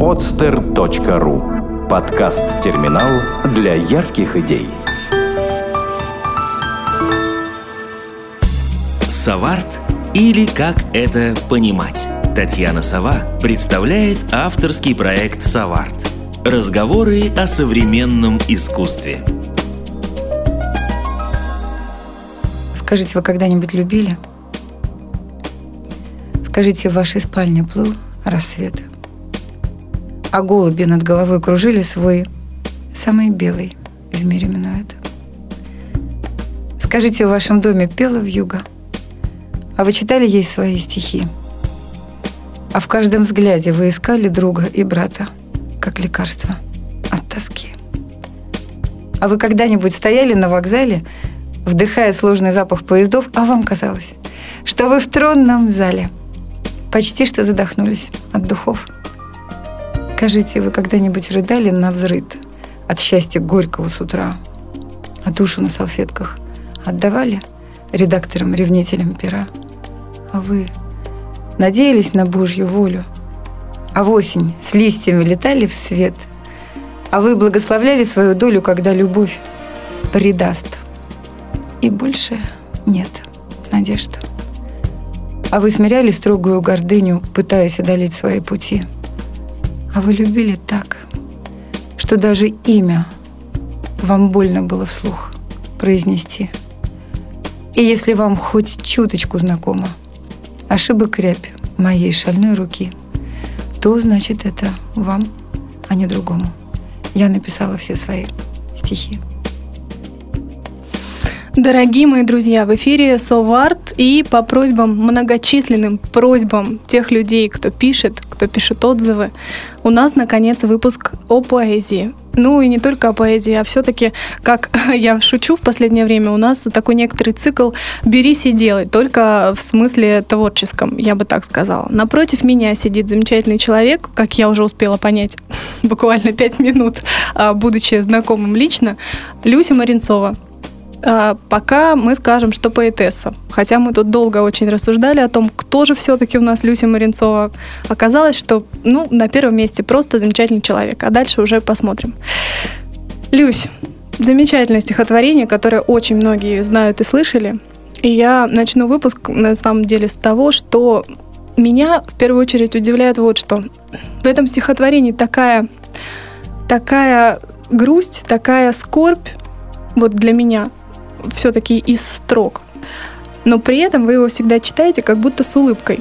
podster.ru Подкаст-терминал для ярких идей. Саварт или как это понимать? Татьяна Сова представляет авторский проект «Саварт». Разговоры о современном искусстве. Скажите, вы когда-нибудь любили? Скажите, в вашей спальне плыл рассвет? А голуби над головой кружили свой самый белый в мире минует. Скажите, в вашем доме пела вьюга? А вы читали ей свои стихи? А в каждом взгляде вы искали друга и брата, как лекарство от тоски. А вы когда-нибудь стояли на вокзале, вдыхая сложный запах поездов, а вам казалось, что вы в тронном зале – Почти что задохнулись от духов. Скажите, вы когда-нибудь рыдали на взрыд от счастья горького с утра, а душу на салфетках отдавали редакторам-ревнителям пера? А вы надеялись на Божью волю, а в осень с листьями летали в свет, а вы благословляли свою долю, когда любовь предаст. И больше нет надежд. А вы смиряли строгую гордыню, пытаясь одолеть свои пути. А вы любили так, что даже имя вам больно было вслух произнести. И если вам хоть чуточку знакомо ошибок рябь моей шальной руки, то значит это вам, а не другому. Я написала все свои стихи. Дорогие мои друзья, в эфире Соварт и по просьбам, многочисленным просьбам тех людей, кто пишет, кто пишет отзывы, у нас, наконец, выпуск о поэзии. Ну и не только о поэзии, а все-таки, как я шучу в последнее время, у нас такой некоторый цикл «берись и делай», только в смысле творческом, я бы так сказала. Напротив меня сидит замечательный человек, как я уже успела понять, буквально пять минут, а, будучи знакомым лично, Люся Маринцова. А, пока мы скажем, что поэтесса. Хотя мы тут долго очень рассуждали о том, кто же все-таки у нас Люся Маринцова. Оказалось, что ну, на первом месте просто замечательный человек. А дальше уже посмотрим. Люсь, замечательное стихотворение, которое очень многие знают и слышали. И я начну выпуск на самом деле с того, что меня в первую очередь удивляет вот что. В этом стихотворении такая, такая грусть, такая скорбь, вот для меня, все-таки из строк. Но при этом вы его всегда читаете как будто с улыбкой.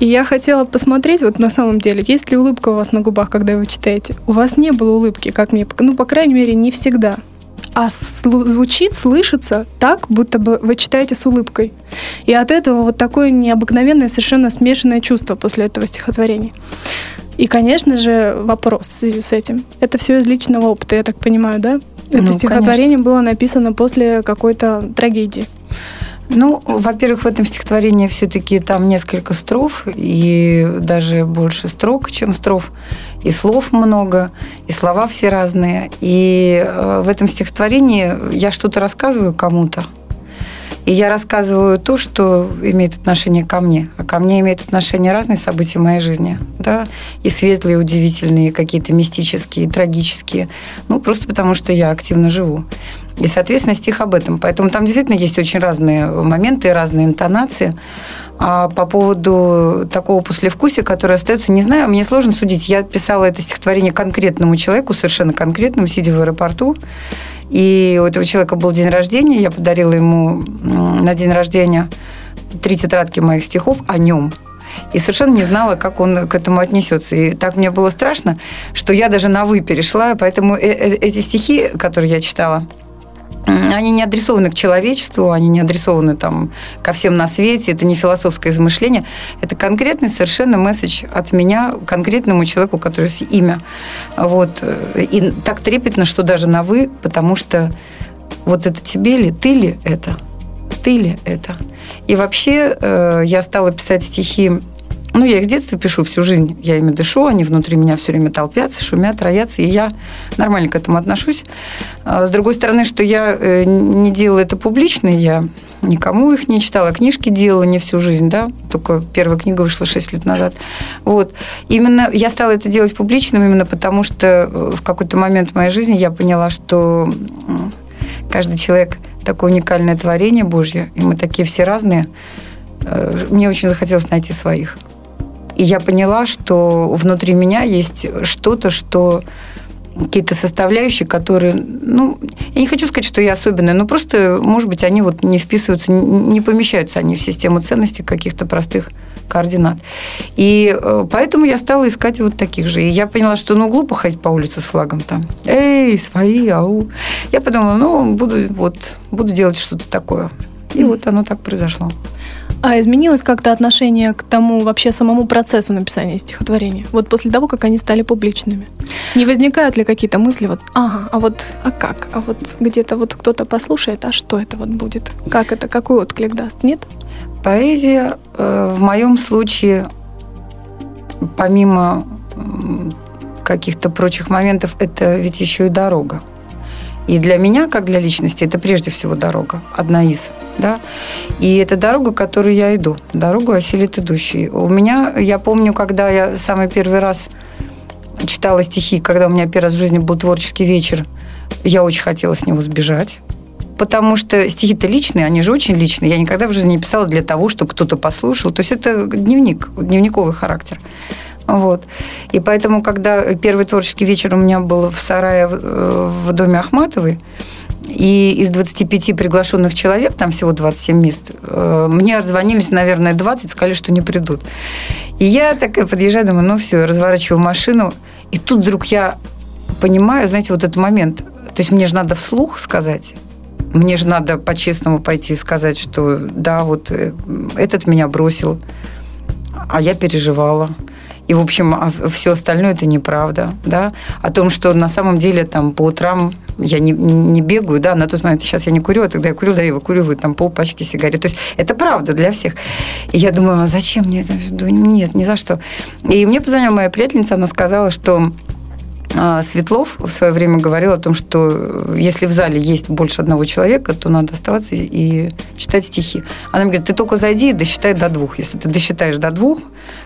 И я хотела посмотреть, вот на самом деле, есть ли улыбка у вас на губах, когда вы читаете. У вас не было улыбки, как мне, ну, по крайней мере, не всегда. А звучит, слышится так, будто бы вы читаете с улыбкой. И от этого вот такое необыкновенное, совершенно смешанное чувство после этого стихотворения. И, конечно же, вопрос в связи с этим. Это все из личного опыта, я так понимаю, да? Это ну, стихотворение конечно. было написано после какой-то трагедии. Ну, во-первых, в этом стихотворении все-таки там несколько строф, и даже больше строк, чем строф, и слов много, и слова все разные. И э, в этом стихотворении я что-то рассказываю кому-то, и я рассказываю то, что имеет отношение ко мне. А ко мне имеют отношение разные события моей жизни. Да? И светлые, удивительные, какие-то мистические, трагические. Ну, просто потому что я активно живу. И, соответственно, стих об этом. Поэтому там действительно есть очень разные моменты, разные интонации. А по поводу такого послевкусия, которое остается, не знаю, мне сложно судить. Я писала это стихотворение конкретному человеку, совершенно конкретному, сидя в аэропорту. И у этого человека был день рождения, я подарила ему на день рождения три тетрадки моих стихов о нем. И совершенно не знала, как он к этому отнесется. И так мне было страшно, что я даже на «вы» перешла. Поэтому э, э, эти стихи, которые я читала, они не адресованы к человечеству, они не адресованы там ко всем на свете, это не философское измышление, это конкретный совершенно месседж от меня конкретному человеку, который есть имя. Вот. И так трепетно, что даже на «вы», потому что вот это тебе ли, ты ли это, ты ли это. И вообще э, я стала писать стихи ну, я их с детства пишу всю жизнь. Я ими дышу, они внутри меня все время толпятся, шумят, роятся, и я нормально к этому отношусь. А с другой стороны, что я э, не делала это публично, я никому их не читала, книжки делала не всю жизнь, да, только первая книга вышла 6 лет назад. Вот. Именно я стала это делать публичным именно потому, что э, в какой-то момент в моей жизни я поняла, что каждый человек такое уникальное творение Божье, и мы такие все разные. Э, мне очень захотелось найти своих. И я поняла, что внутри меня есть что-то, что какие-то составляющие, которые, ну, я не хочу сказать, что я особенная, но просто, может быть, они вот не вписываются, не помещаются они в систему ценностей каких-то простых координат. И э, поэтому я стала искать вот таких же. И я поняла, что ну глупо ходить по улице с флагом там. Эй, свои, ау. Я подумала, ну, буду, вот, буду делать что-то такое. И вот оно так произошло. А изменилось как-то отношение к тому вообще самому процессу написания стихотворения? Вот после того, как они стали публичными. Не возникают ли какие-то мысли, вот, ага, а вот, а как? А вот где-то вот кто-то послушает, а что это вот будет? Как это, какой отклик даст? Нет? Поэзия э, в моем случае, помимо каких-то прочих моментов, это ведь еще и дорога. И для меня, как для личности, это прежде всего дорога, одна из. Да? И это дорога, которую я иду. Дорогу осилит идущий. У меня, я помню, когда я самый первый раз читала стихи, когда у меня первый раз в жизни был творческий вечер, я очень хотела с него сбежать. Потому что стихи-то личные, они же очень личные. Я никогда в жизни не писала для того, чтобы кто-то послушал. То есть это дневник, дневниковый характер. Вот. И поэтому, когда первый творческий вечер у меня был в сарае в доме Ахматовой, и из 25 приглашенных человек, там всего 27 мест, э, мне отзвонились, наверное, 20, сказали, что не придут. И я такая подъезжаю, думаю, ну все, разворачиваю машину, и тут вдруг я понимаю, знаете, вот этот момент, то есть мне же надо вслух сказать, мне же надо по-честному пойти и сказать, что да, вот э, этот меня бросил, а я переживала. И, в общем, а все остальное это неправда, да, о том, что на самом деле там по утрам я не, не бегаю, да, на тот момент сейчас я не курю, а тогда я курю, да, и выкуриваю там полпачки сигарет. То есть это правда для всех. И я думаю, а зачем мне это? Нет, ни за что. И мне позвонила моя приятельница, она сказала, что Светлов в свое время говорил о том, что э, если в зале есть больше одного человека, то надо оставаться и читать стихи. Она мне говорит, ты только зайди и досчитай до двух. Если ты досчитаешь до двух,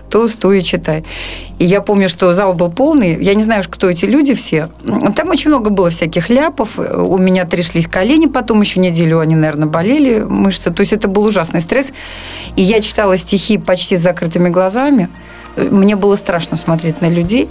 то стой и читай. И я помню, что зал был полный. Я не знаю, кто эти люди все. Там очень много было всяких ляпов. У меня тряслись колени, потом еще неделю они, наверное, болели, мышцы. То есть это был ужасный стресс. И я читала стихи почти с закрытыми глазами. Мне было страшно смотреть на людей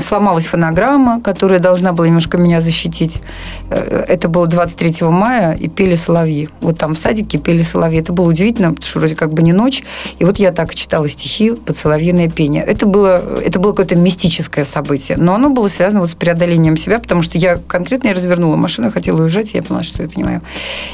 сломалась фонограмма, которая должна была немножко меня защитить. Э, это было 23 мая, и пели соловьи. Вот там в садике пели соловьи. Это было удивительно, потому что вроде как бы не ночь. И вот я так читала стихи под соловьиное пение. Это было, это было какое-то мистическое событие, но оно было связано вот с преодолением себя, потому что я конкретно я развернула машину, хотела уезжать, я поняла, что это не мое.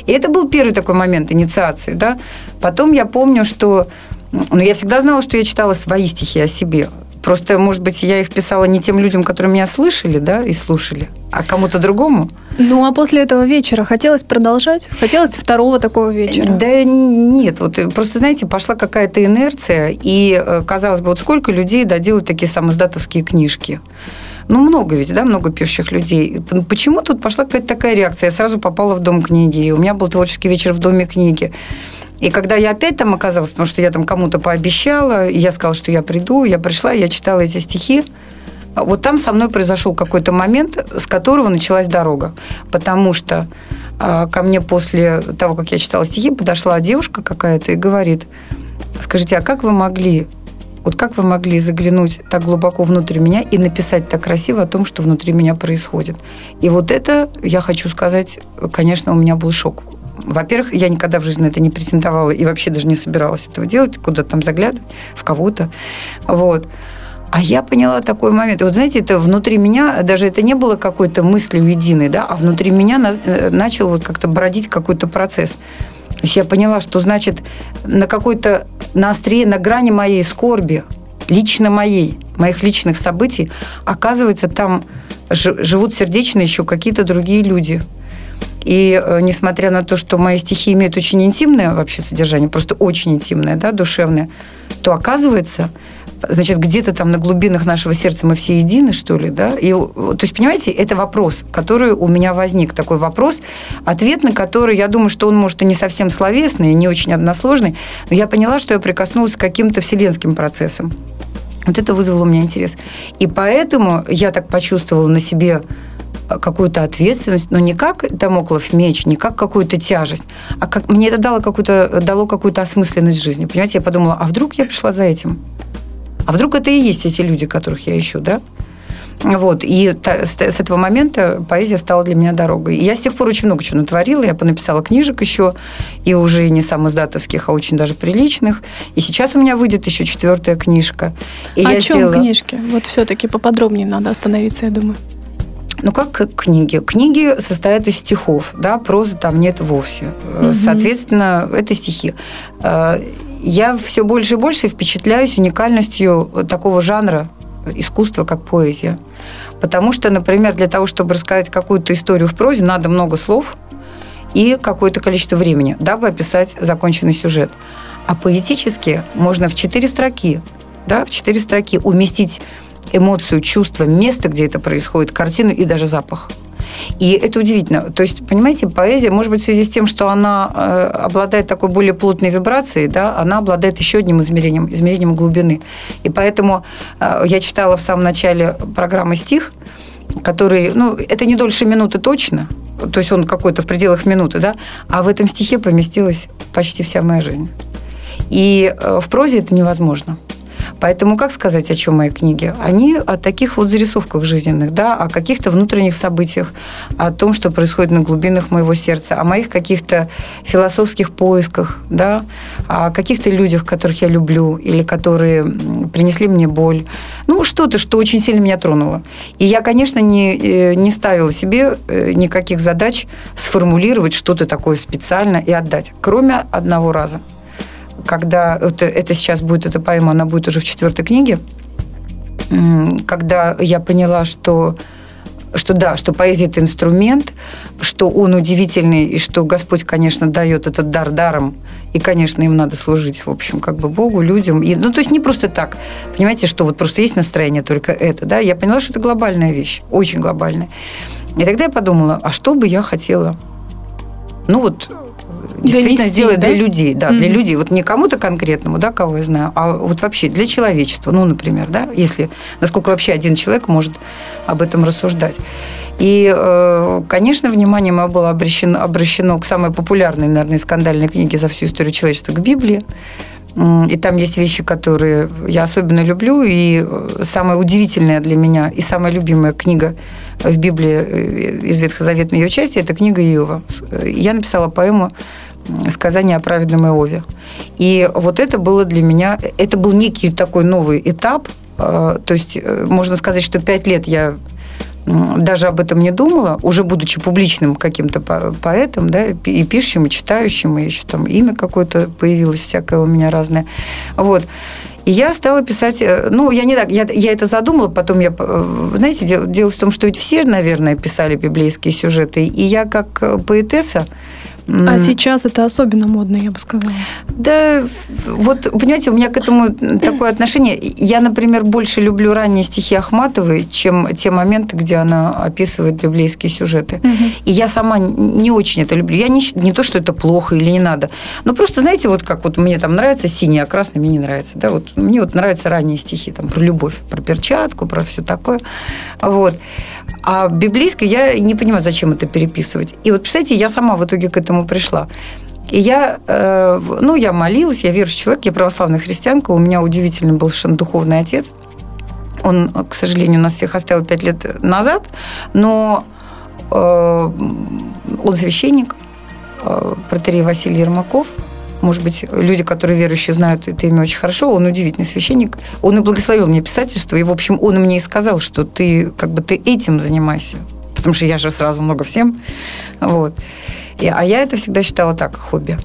И это был первый такой момент инициации. Да? Потом я помню, что ну, я всегда знала, что я читала свои стихи о себе. Просто, может быть, я их писала не тем людям, которые меня слышали, да, и слушали, а кому-то другому. Ну, а после этого вечера хотелось продолжать? Хотелось второго такого вечера? Да нет, вот просто, знаете, пошла какая-то инерция, и, э, казалось бы, вот сколько людей да, делают такие самоздатовские книжки. Ну, много ведь, да, много пишущих людей. Почему тут пошла какая-то такая реакция? Я сразу попала в Дом книги, и у меня был творческий вечер в Доме книги. И когда я опять там оказалась, потому что я там кому-то пообещала, я сказала, что я приду, я пришла, я читала эти стихи, вот там со мной произошел какой-то момент, с которого началась дорога. Потому что а, ко мне после того, как я читала стихи, подошла девушка какая-то и говорит, скажите, а как вы могли вот как вы могли заглянуть так глубоко внутрь меня и написать так красиво о том, что внутри меня происходит? И вот это, я хочу сказать, конечно, у меня был шок. Во-первых, я никогда в жизни это не претендовала и вообще даже не собиралась этого делать, куда там заглядывать, в кого-то. Вот. А я поняла такой момент. Вот знаете, это внутри меня, даже это не было какой-то мыслью единой, да, а внутри меня на, э, начал вот как-то бродить какой-то процесс. То есть я поняла, что значит на какой-то, на острие, на грани моей скорби, лично моей, моих личных событий, оказывается, там живут сердечно еще какие-то другие люди – и э, несмотря на то, что мои стихи имеют очень интимное вообще содержание, просто очень интимное, да, душевное, что оказывается, значит, где-то там на глубинах нашего сердца мы все едины, что ли, да? И, то есть, понимаете, это вопрос, который у меня возник, такой вопрос, ответ на который, я думаю, что он, может, и не совсем словесный, не очень односложный, но я поняла, что я прикоснулась к каким-то вселенским процессам. Вот это вызвало у меня интерес. И поэтому я так почувствовала на себе какую-то ответственность, но не как домоклов меч, не как какую-то тяжесть, а как мне это дало какую-то, дало какую-то осмысленность жизни. Понимаете, я подумала, а вдруг я пришла за этим? А вдруг это и есть эти люди, которых я ищу, да? Вот. И с этого момента поэзия стала для меня дорогой. И я с тех пор очень много чего натворила. Я понаписала книжек еще, и уже не сам издатовских, а очень даже приличных. И сейчас у меня выйдет еще четвертая книжка. И о чем сделала... книжки? Вот все-таки поподробнее надо остановиться, я думаю. Ну, как книги. Книги состоят из стихов, да, прозы там нет вовсе. Угу. Соответственно, это стихи. Э, я все больше и больше впечатляюсь уникальностью такого жанра искусства, как поэзия. Потому что, например, для того, чтобы рассказать какую-то историю в прозе, надо много слов и какое-то количество времени, дабы описать законченный сюжет. А поэтически можно в четыре строки, да, в четыре строки уместить эмоцию, чувство, место, где это происходит, картину и даже запах. И это удивительно. То есть, понимаете, поэзия, может быть, в связи с тем, что она э, обладает такой более плотной вибрацией, да, она обладает еще одним измерением, измерением глубины. И поэтому э, я читала в самом начале программы стих, который, ну, это не дольше минуты точно, то есть он какой-то в пределах минуты, да, а в этом стихе поместилась почти вся моя жизнь. И э, в прозе это невозможно. Поэтому как сказать, о чем мои книги? Они о таких вот зарисовках жизненных, да, о каких-то внутренних событиях, о том, что происходит на глубинах моего сердца, о моих каких-то философских поисках, да, о каких-то людях, которых я люблю или которые принесли мне боль. Ну, что-то, что очень сильно меня тронуло. И я, конечно, не, э, не ставила себе э, никаких задач сформулировать что-то такое специально и отдать, кроме одного раза – когда это, это сейчас будет, эта поэма, она будет уже в четвертой книге, когда я поняла, что что да, что поэзия – это инструмент, что он удивительный, и что Господь, конечно, дает этот дар даром, и, конечно, им надо служить, в общем, как бы Богу, людям. И, ну, то есть не просто так, понимаете, что вот просто есть настроение только это, да, я поняла, что это глобальная вещь, очень глобальная. И тогда я подумала, а что бы я хотела? Ну, вот действительно Донести, сделать да? для людей, да, mm-hmm. для людей, вот не кому-то конкретному, да, кого я знаю, а вот вообще для человечества, ну, например, да, если, насколько вообще один человек может об этом рассуждать. И, э, конечно, внимание мое было обращено, обращено к самой популярной, наверное, скандальной книге за всю историю человечества, к Библии. И там есть вещи, которые я особенно люблю. И э, самая удивительная для меня и самая любимая книга в Библии э, из Ветхозаветной ее части – это книга Иова. Я написала поэму сказание о праведном Иове. И вот это было для меня, это был некий такой новый этап. Э, то есть можно сказать, что пять лет я даже об этом не думала, уже будучи публичным каким-то поэтом, да, и пишущим, и читающим, и еще там имя какое-то появилось, всякое у меня разное. Вот. И я стала писать, э, ну, я не так, я, я это задумала, потом я, э, знаете, дело, дело в том, что ведь все, наверное, писали библейские сюжеты, и я как э, поэтесса, а сейчас это особенно модно, я бы сказала. Да, вот, понимаете, у меня к этому такое отношение. Я, например, больше люблю ранние стихи Ахматовой, чем те моменты, где она описывает библейские сюжеты. Угу. И я сама не очень это люблю. Я не, не то, что это плохо или не надо. Но просто, знаете, вот как вот мне там нравится синий, а красный мне не нравится. Да? Вот мне вот нравятся ранние стихи там, про любовь, про перчатку, про все такое. Вот. А библейское я не понимаю, зачем это переписывать. И вот, представляете, я сама в итоге к этому пришла. И я, э, ну, я молилась, я верующий человек, я православная христианка, у меня удивительный был совершенно духовный отец. Он, к сожалению, нас всех оставил пять лет назад, но э, он священник, э, протерей Василий Ермаков – может быть, люди, которые верующие, знают это имя очень хорошо. Он удивительный священник. Он и благословил мне писательство. И, в общем, он мне и сказал, что ты как бы ты этим занимайся. Потому что я же сразу много всем. Вот. И, а я это всегда считала так, хобби.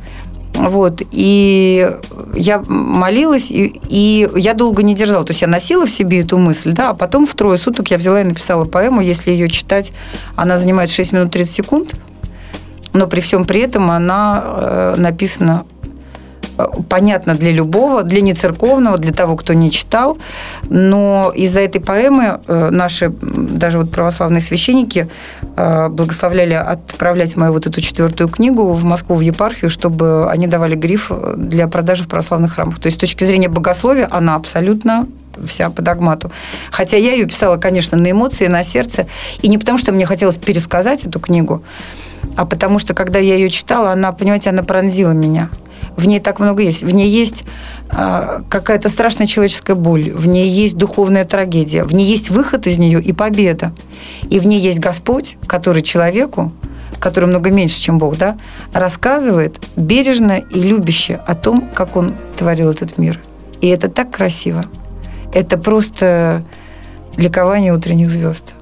Вот. И я молилась, и, и я долго не держала. То есть я носила в себе эту мысль, да, а потом в трое суток я взяла и написала поэму. Если ее читать, она занимает 6 минут 30 секунд, но при всем при этом она э, написана понятно для любого, для нецерковного, для того, кто не читал. Но из-за этой поэмы э, наши, даже вот православные священники э, благословляли отправлять мою вот эту четвертую книгу в Москву, в епархию, чтобы они давали гриф для продажи в православных храмах. То есть с точки зрения богословия она абсолютно вся по догмату. Хотя я ее писала, конечно, на эмоции, на сердце. И не потому, что мне хотелось пересказать эту книгу, а потому что, когда я ее читала, она, понимаете, она пронзила меня. В ней так много есть. В ней есть э, какая-то страшная человеческая боль, в ней есть духовная трагедия, в ней есть выход из нее и победа. И в ней есть Господь, который человеку, который много меньше, чем Бог, да, рассказывает бережно и любяще о том, как Он творил этот мир. И это так красиво. Это просто ликование утренних звезд.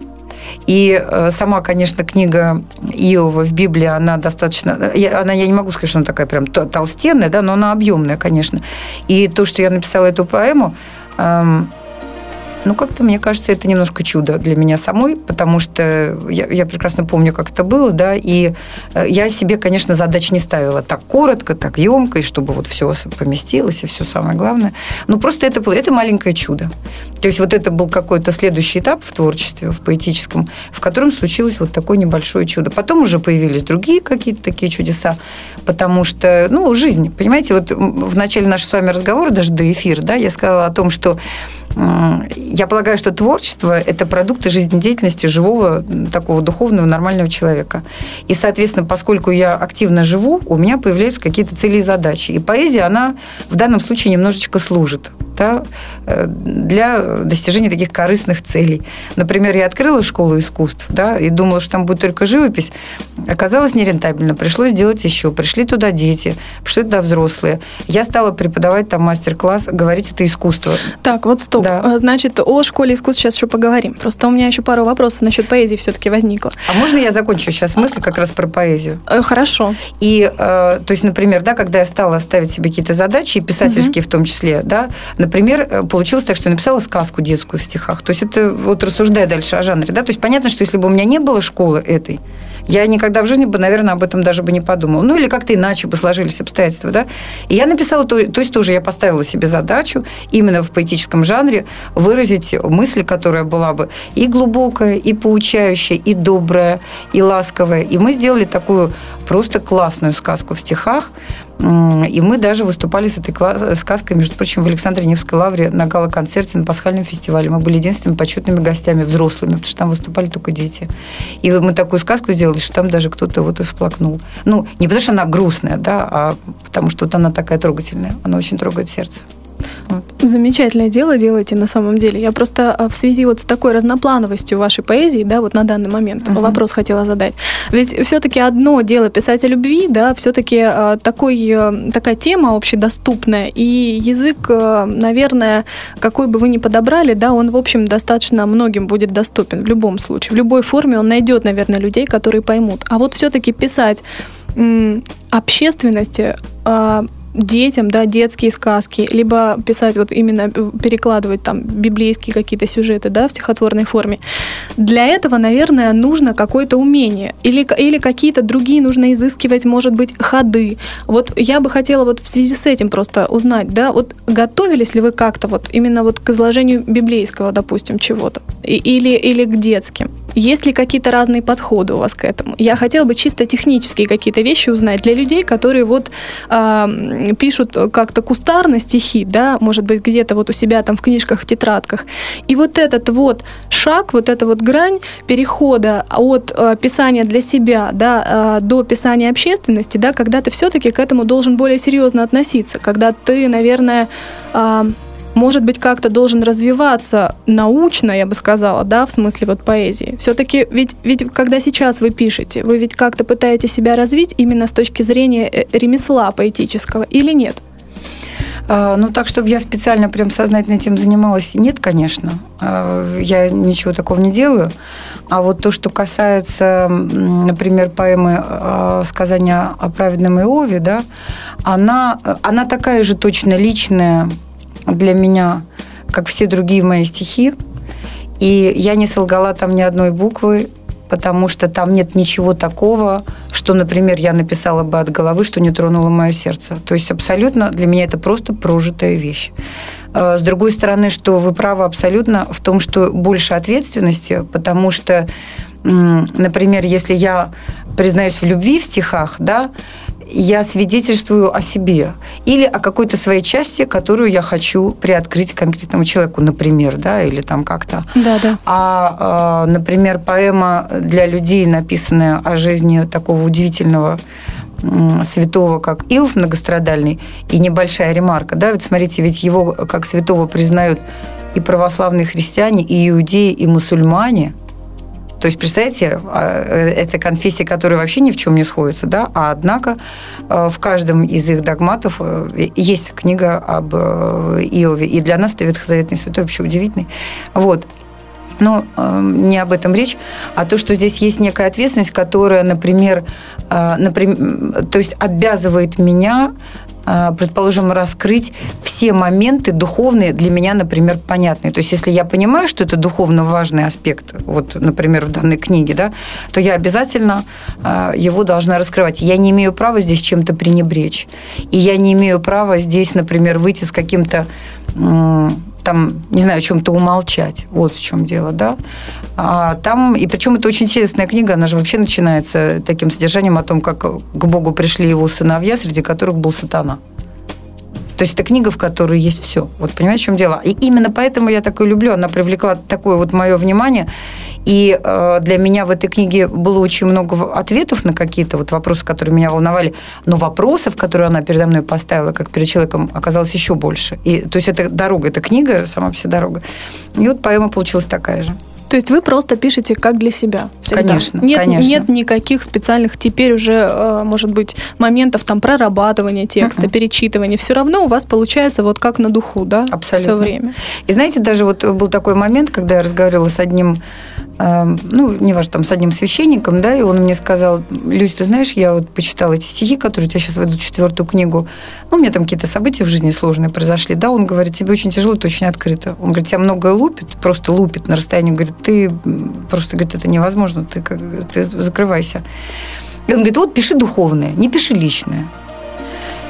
И э, сама, конечно, книга Иова в Библии, она достаточно... Я, она, я не могу сказать, что она такая прям толстенная, да, но она объемная, конечно. И то, что я написала эту поэму, эм, ну, как-то, мне кажется, это немножко чудо для меня самой, потому что я, я прекрасно помню, как это было, да, и э, я себе, конечно, задач не ставила так коротко, так емко, и чтобы вот все поместилось, и все самое главное. Ну, просто это было, это маленькое чудо. То есть вот это был какой-то следующий этап в творчестве, в поэтическом, в котором случилось вот такое небольшое чудо. Потом уже появились другие какие-то такие чудеса, потому что, ну, жизнь, понимаете, вот в начале нашего с вами разговора, даже до эфира, да, я сказала о том, что я полагаю, что творчество – это продукты жизнедеятельности живого, такого духовного, нормального человека. И, соответственно, поскольку я активно живу, у меня появляются какие-то цели и задачи. И поэзия, она в данном случае немножечко служит да, э, для достижения таких корыстных целей. Например, я открыла школу искусств да, и думала, что там будет только живопись. Оказалось нерентабельно. Пришлось делать еще. Пришли туда дети, пришли туда взрослые. Я стала преподавать там мастер-класс «Говорить это искусство». Так, вот стоп. Да. А, значит, о школе искусств сейчас еще поговорим. Просто у меня еще пару вопросов насчет поэзии все-таки возникло. А можно я закончу сейчас мысль как раз про поэзию? Э, хорошо. И, э, то есть, например, да, когда я стала ставить себе какие-то задачи, писательские угу. в том числе, да, Например, э, получилось так, что я написала сказку детскую в стихах. То есть это вот рассуждая дальше о жанре. Да? То есть понятно, что если бы у меня не было школы этой, я никогда в жизни бы, наверное, об этом даже бы не подумала. Ну, или как-то иначе бы сложились обстоятельства, да. И я написала, то, то есть тоже я поставила себе задачу именно в поэтическом жанре выразить мысль, которая была бы и глубокая, и поучающая, и добрая, и ласковая. И мы сделали такую просто классную сказку в стихах, и мы даже выступали с этой сказкой, между прочим, в Александре Невской лавре на гала-концерте на пасхальном фестивале. Мы были единственными почетными гостями, взрослыми, потому что там выступали только дети. И мы такую сказку сделали, что там даже кто-то вот и всплакнул. Ну, не потому что она грустная, да, а потому что вот она такая трогательная. Она очень трогает сердце. Вот. Замечательное дело делаете на самом деле. Я просто а, в связи вот с такой разноплановостью вашей поэзии, да, вот на данный момент uh-huh. вопрос хотела задать. Ведь все-таки одно дело писать о любви, да, все-таки а, такой, э, такая тема общедоступная, и язык, э, наверное, какой бы вы ни подобрали, да, он, в общем, достаточно многим будет доступен в любом случае. В любой форме он найдет, наверное, людей, которые поймут. А вот все-таки писать общественности а, детям, да, детские сказки, либо писать вот именно э, перекладывать там библейские какие-то сюжеты, да, в стихотворной форме. Для этого, наверное, нужно какое-то умение или, или какие-то другие нужно изыскивать, может быть, ходы. Вот я бы хотела вот в связи с этим просто узнать, да, вот готовились ли вы как-то вот именно вот к изложению библейского, допустим, чего-то, или, или к детским? Есть ли какие-то разные подходы у вас к этому? Я хотела бы чисто технические какие-то вещи узнать для людей, которые вот э, пишут как-то кустарно стихи, да, может быть, где-то вот у себя там в книжках, в тетрадках. И вот этот вот шаг, вот эта вот грань перехода от э, писания для себя, да, э, до писания общественности, да, когда ты все-таки к этому должен более серьезно относиться, когда ты, наверное, э, может быть, как-то должен развиваться научно, я бы сказала, да, в смысле вот поэзии. Все-таки ведь, ведь когда сейчас вы пишете, вы ведь как-то пытаетесь себя развить именно с точки зрения э, ремесла поэтического или нет? А, ну, так, чтобы я специально прям сознательно этим занималась, нет, конечно. А, я ничего такого не делаю. А вот то, что касается, например, поэмы а, «Сказания о праведном Иове», да, она, она такая же точно личная, для меня, как все другие мои стихи. И я не солгала там ни одной буквы, потому что там нет ничего такого, что, например, я написала бы от головы, что не тронуло мое сердце. То есть абсолютно для меня это просто прожитая вещь. Э, с другой стороны, что вы правы абсолютно в том, что больше ответственности, потому что, например, если я признаюсь в любви в стихах, да, я свидетельствую о себе или о какой-то своей части, которую я хочу приоткрыть конкретному человеку, например, да, или там как-то. Да, да. А, а например, поэма для людей, написанная о жизни такого удивительного святого, как Иов многострадальный, и небольшая ремарка, да, вот смотрите, ведь его как святого признают и православные христиане, и иудеи, и мусульмане – то есть, представляете, а, э, это конфессии, которые вообще ни в чем не сходятся, да, а однако э, в каждом из их догматов э, есть книга об Иове, и для нас это Ветхозаветный святой вообще удивительный. Вот. Но э, не об этом речь, а то, что здесь есть некая ответственность, которая, например, например то есть обязывает меня предположим, раскрыть все моменты духовные для меня, например, понятные. То есть, если я понимаю, что это духовно важный аспект, вот, например, в данной книге, да, то я обязательно а, его должна раскрывать. Я не имею права здесь чем-то пренебречь. И я не имею права здесь, например, выйти с каким-то там, не знаю, о чем-то умолчать. Вот в чем дело, да. А там, и причем это очень интересная книга, она же вообще начинается таким содержанием о том, как к Богу пришли его сыновья, среди которых был сатана. То есть это книга, в которой есть все. Вот понимаете, в чем дело? И именно поэтому я такое люблю. Она привлекла такое вот мое внимание. И э, для меня в этой книге было очень много ответов на какие-то вот вопросы, которые меня волновали. Но вопросов, которые она передо мной поставила, как перед человеком, оказалось еще больше. И, то есть это дорога, это книга, сама себе дорога. И вот поэма получилась такая же. То есть вы просто пишете как для себя? Всегда. Конечно, нет, конечно. Нет никаких специальных теперь уже, э, может быть, моментов там прорабатывания текста, uh-uh. перечитывания. Все равно у вас получается вот как на духу, да? Абсолютно. Все время. И знаете, даже вот был такой момент, когда я разговаривала с одним ну, неважно, там, с одним священником, да, и он мне сказал, Люсь, ты знаешь, я вот почитала эти стихи, которые у тебя сейчас ведут четвертую книгу, ну, у меня там какие-то события в жизни сложные произошли, да, он говорит, тебе очень тяжело, ты очень открыто. Он говорит, тебя многое лупит, просто лупит на расстоянии, говорит, ты просто, говорит, это невозможно, ты, как, ты закрывайся. И он говорит, вот пиши духовное, не пиши личное.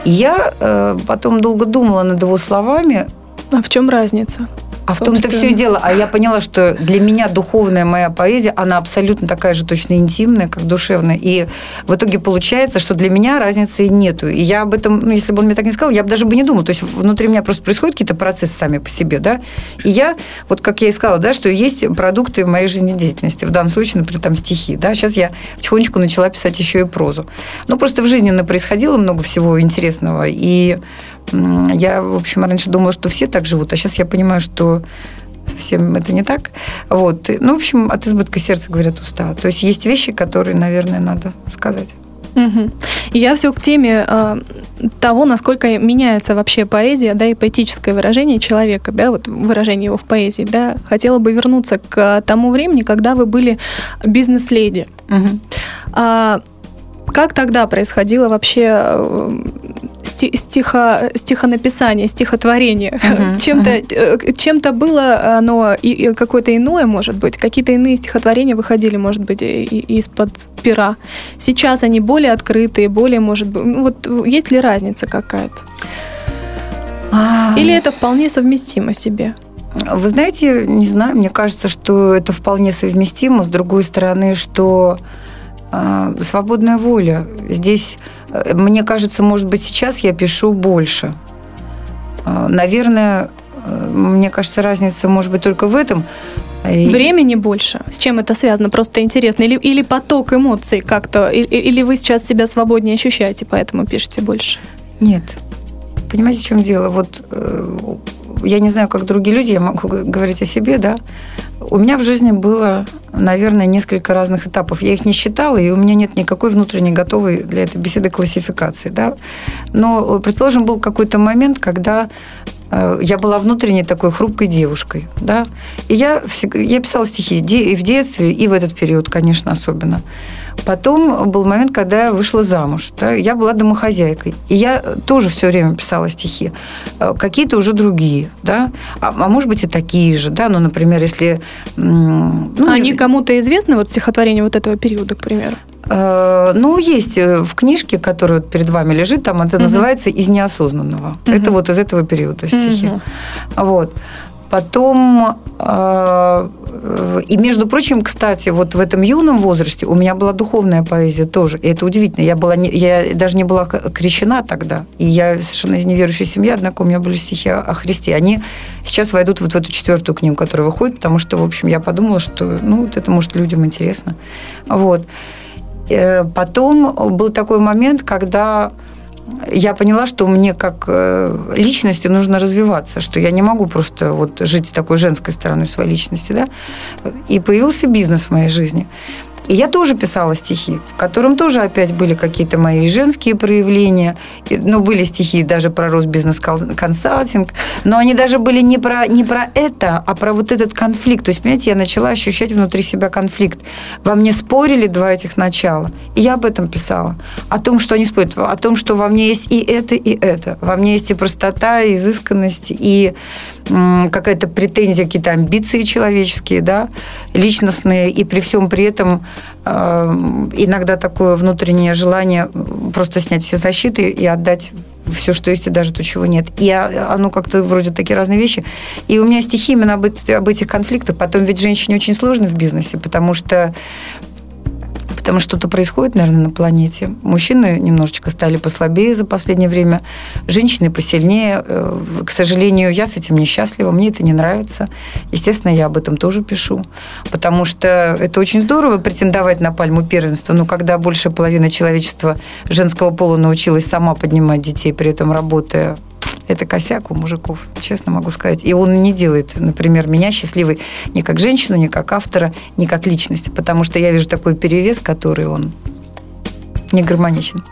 И я э, потом долго думала над его словами. А в чем разница? А в том-то все и дело. А я поняла, что для меня духовная моя поэзия, она абсолютно такая же точно интимная, как душевная. И в итоге получается, что для меня разницы нету. И я об этом, ну, если бы он мне так не сказал, я бы даже бы не думала. То есть внутри меня просто происходят какие-то процессы сами по себе, да. И я, вот как я и сказала, да, что есть продукты моей жизнедеятельности. В данном случае, например, там стихи, да. Сейчас я потихонечку начала писать еще и прозу. Ну, просто в жизни происходило много всего интересного. И я, в общем, раньше думала, что все так живут, а сейчас я понимаю, что совсем это не так. Вот. Ну, в общем, от избытка сердца говорят уста. То есть есть вещи, которые, наверное, надо сказать. Угу. Я все к теме э, того, насколько меняется вообще поэзия, да, и поэтическое выражение человека, да, вот выражение его в поэзии, да, хотела бы вернуться к тому времени, когда вы были бизнес-леди. Угу. А, как тогда происходило вообще э, стихо, стихонаписание, стихотворение. Uh-huh, чем-то, uh-huh. чем-то было оно и, и какое-то иное, может быть. Какие-то иные стихотворения выходили, может быть, из-под пера. Сейчас они более открытые, более, может быть... Ну, вот есть ли разница какая-то? А. Или это вполне совместимо себе? Вы знаете, не знаю, мне кажется, что это вполне совместимо. С другой стороны, что э, свободная воля. Здесь мне кажется, может быть, сейчас я пишу больше. А, наверное, э, мне кажется, разница может быть только в этом. Времени больше. С чем это связано? Просто интересно. Или, или поток эмоций как-то? Или, или вы сейчас себя свободнее ощущаете, поэтому пишете больше? Нет. Понимаете, в чем дело? Вот э, я не знаю, как другие люди, я могу говорить о себе, да. У меня в жизни было, наверное, несколько разных этапов. Я их не считала, и у меня нет никакой внутренней готовой для этой беседы классификации, да. Но, предположим, был какой-то момент, когда э, я была внутренней такой хрупкой девушкой, да, и я, я писала стихи и в детстве, и в этот период, конечно, особенно. Потом был момент, когда я вышла замуж. Да, я была домохозяйкой. И я тоже все время писала стихи. Э, какие-то уже другие, да, а, а может быть и такие же, да, ну, например, если... Ну, Они кому-то известны, вот стихотворение вот этого периода, к примеру? Э, ну, есть э, в книжке, которая перед вами лежит, там это угу. называется «Из неосознанного». Угу. Это вот из этого периода стихи. Угу. Вот. Потом, э, и между прочим, кстати, вот в этом юном возрасте у меня была духовная поэзия тоже. И это удивительно. Я, была не, я даже не была крещена тогда. И я совершенно из неверующей семьи, однако у меня были стихи о Христе. Они сейчас войдут вот в эту четвертую книгу, которая выходит, потому что, в общем, я подумала, что ну, вот это может людям интересно. Вот. Э, потом был такой момент, когда я поняла, что мне как э, личности нужно развиваться, что я не могу просто вот жить такой женской стороной своей личности, да. И появился бизнес в моей жизни. И я тоже писала стихи, в котором тоже опять были какие-то мои женские проявления. Ну, были стихи даже про Росбизнес-консалтинг, но они даже были не про, не про это, а про вот этот конфликт. То есть, понимаете, я начала ощущать внутри себя конфликт. Во мне спорили два этих начала. И я об этом писала. О том, что они спорят. О том, что во мне есть и это, и это. Во мне есть и простота, и изысканность, и какая-то претензия, какие-то амбиции человеческие, да, личностные, и при всем при этом э, иногда такое внутреннее желание просто снять все защиты и отдать все, что есть, и даже то, чего нет. И оно как-то вроде такие разные вещи. И у меня стихи именно об, об этих конфликтах. Потом ведь женщине очень сложно в бизнесе, потому что потому что что-то происходит, наверное, на планете. Мужчины немножечко стали послабее за последнее время, женщины посильнее. Э, к сожалению, я с этим несчастлива, мне это не нравится. Естественно, я об этом тоже пишу, потому что это очень здорово претендовать на пальму первенства, но когда большая половина человечества женского пола научилась сама поднимать детей, при этом работая это косяк у мужиков, честно могу сказать. И он не делает, например, меня счастливой ни как женщину, ни как автора, ни как личность, потому что я вижу такой перевес, который он не гармоничен.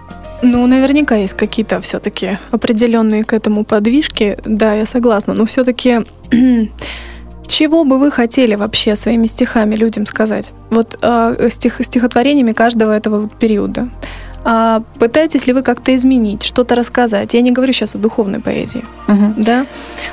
Ну, наверняка есть какие-то все-таки определенные к этому подвижки. Да, я согласна. Но все-таки чего бы вы хотели вообще своими стихами людям сказать? Вот э, стих, стихотворениями каждого этого периода. А пытаетесь ли вы как-то изменить, что-то рассказать? Я не говорю сейчас о духовной поэзии, угу. да?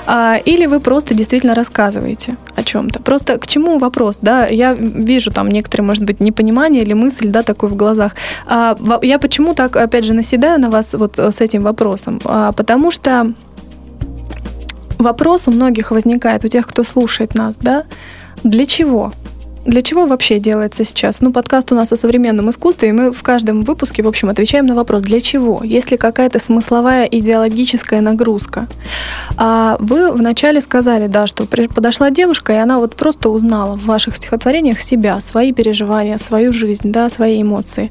А, или вы просто действительно рассказываете о чем-то? Просто к чему вопрос, да? Я вижу там некоторые, может быть, непонимание или мысль, да, такой в глазах. А, я почему так, опять же, наседаю на вас вот с этим вопросом? А, потому что вопрос у многих возникает, у тех, кто слушает нас, да? Для чего? Для чего вообще делается сейчас? Ну, подкаст у нас о современном искусстве, и мы в каждом выпуске, в общем, отвечаем на вопрос, для чего? Есть ли какая-то смысловая идеологическая нагрузка? А вы вначале сказали, да, что подошла девушка, и она вот просто узнала в ваших стихотворениях себя, свои переживания, свою жизнь, да, свои эмоции.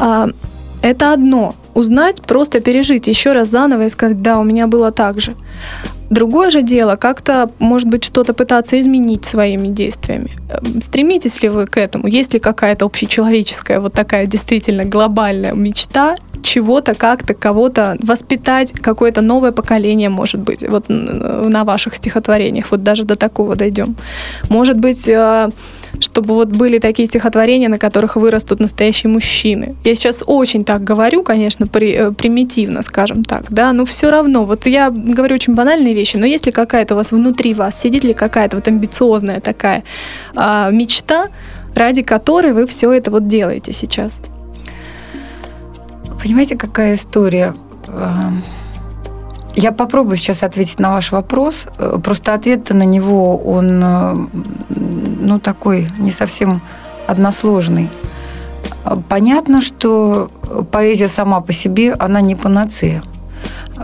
А, это одно. Узнать, просто пережить еще раз заново и сказать, да, у меня было так же. Другое же дело, как-то, может быть, что-то пытаться изменить своими действиями. Эм, стремитесь ли вы к этому? Есть ли какая-то общечеловеческая, вот такая действительно глобальная мечта чего-то, как-то, кого-то воспитать, какое-то новое поколение, может быть, вот на ваших стихотворениях, вот даже до такого дойдем. Может быть, э, чтобы вот были такие стихотворения, на которых вырастут настоящие мужчины. Я сейчас очень так говорю, конечно, при, э, примитивно, скажем так, да, но все равно, вот я говорю очень банальные вещи, но есть ли какая-то у вас внутри вас, сидит ли какая-то вот амбициозная такая а, мечта, ради которой вы все это вот делаете сейчас? Понимаете, какая история? Я попробую сейчас ответить на ваш вопрос. Э, просто ответ на него, он, э, ну, такой не совсем односложный. Понятно, что поэзия сама по себе, она не панацея.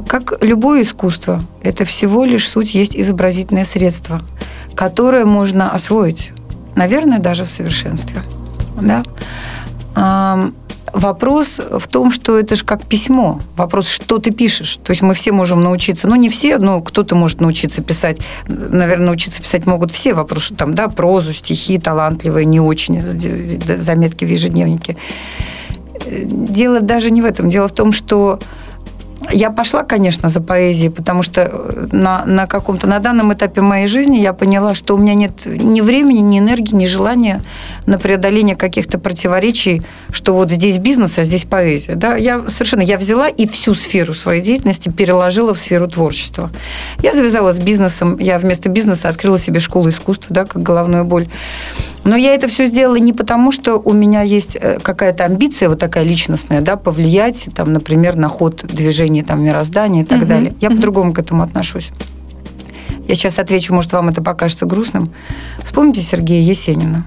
Как любое искусство, это всего лишь суть есть изобразительное средство, которое можно освоить, наверное, даже в совершенстве. Да? Вопрос в том, что это же как письмо. Вопрос, что ты пишешь. То есть мы все можем научиться, ну не все, но кто-то может научиться писать. Наверное, научиться писать могут все. Вопрос, там, да, прозу, стихи талантливые, не очень, заметки в ежедневнике. Дело даже не в этом. Дело в том, что я пошла, конечно, за поэзией, потому что э, на, на каком-то, на данном этапе моей жизни я поняла, что у меня нет ни времени, ни энергии, ни желания на преодоление каких-то противоречий, что вот здесь бизнес, а здесь поэзия. Да? Я совершенно, я взяла и всю сферу своей деятельности переложила в сферу творчества. Я завязала с бизнесом, я вместо бизнеса открыла себе школу искусств, да, как головную боль. Но я это все сделала не потому, что у меня есть э, какая-то амбиция вот такая личностная, да, повлиять, там, например, на ход движения там, мироздания и так угу. далее. Я угу. по-другому к этому отношусь. Я сейчас отвечу, может, вам это покажется грустным. Вспомните Сергея Есенина.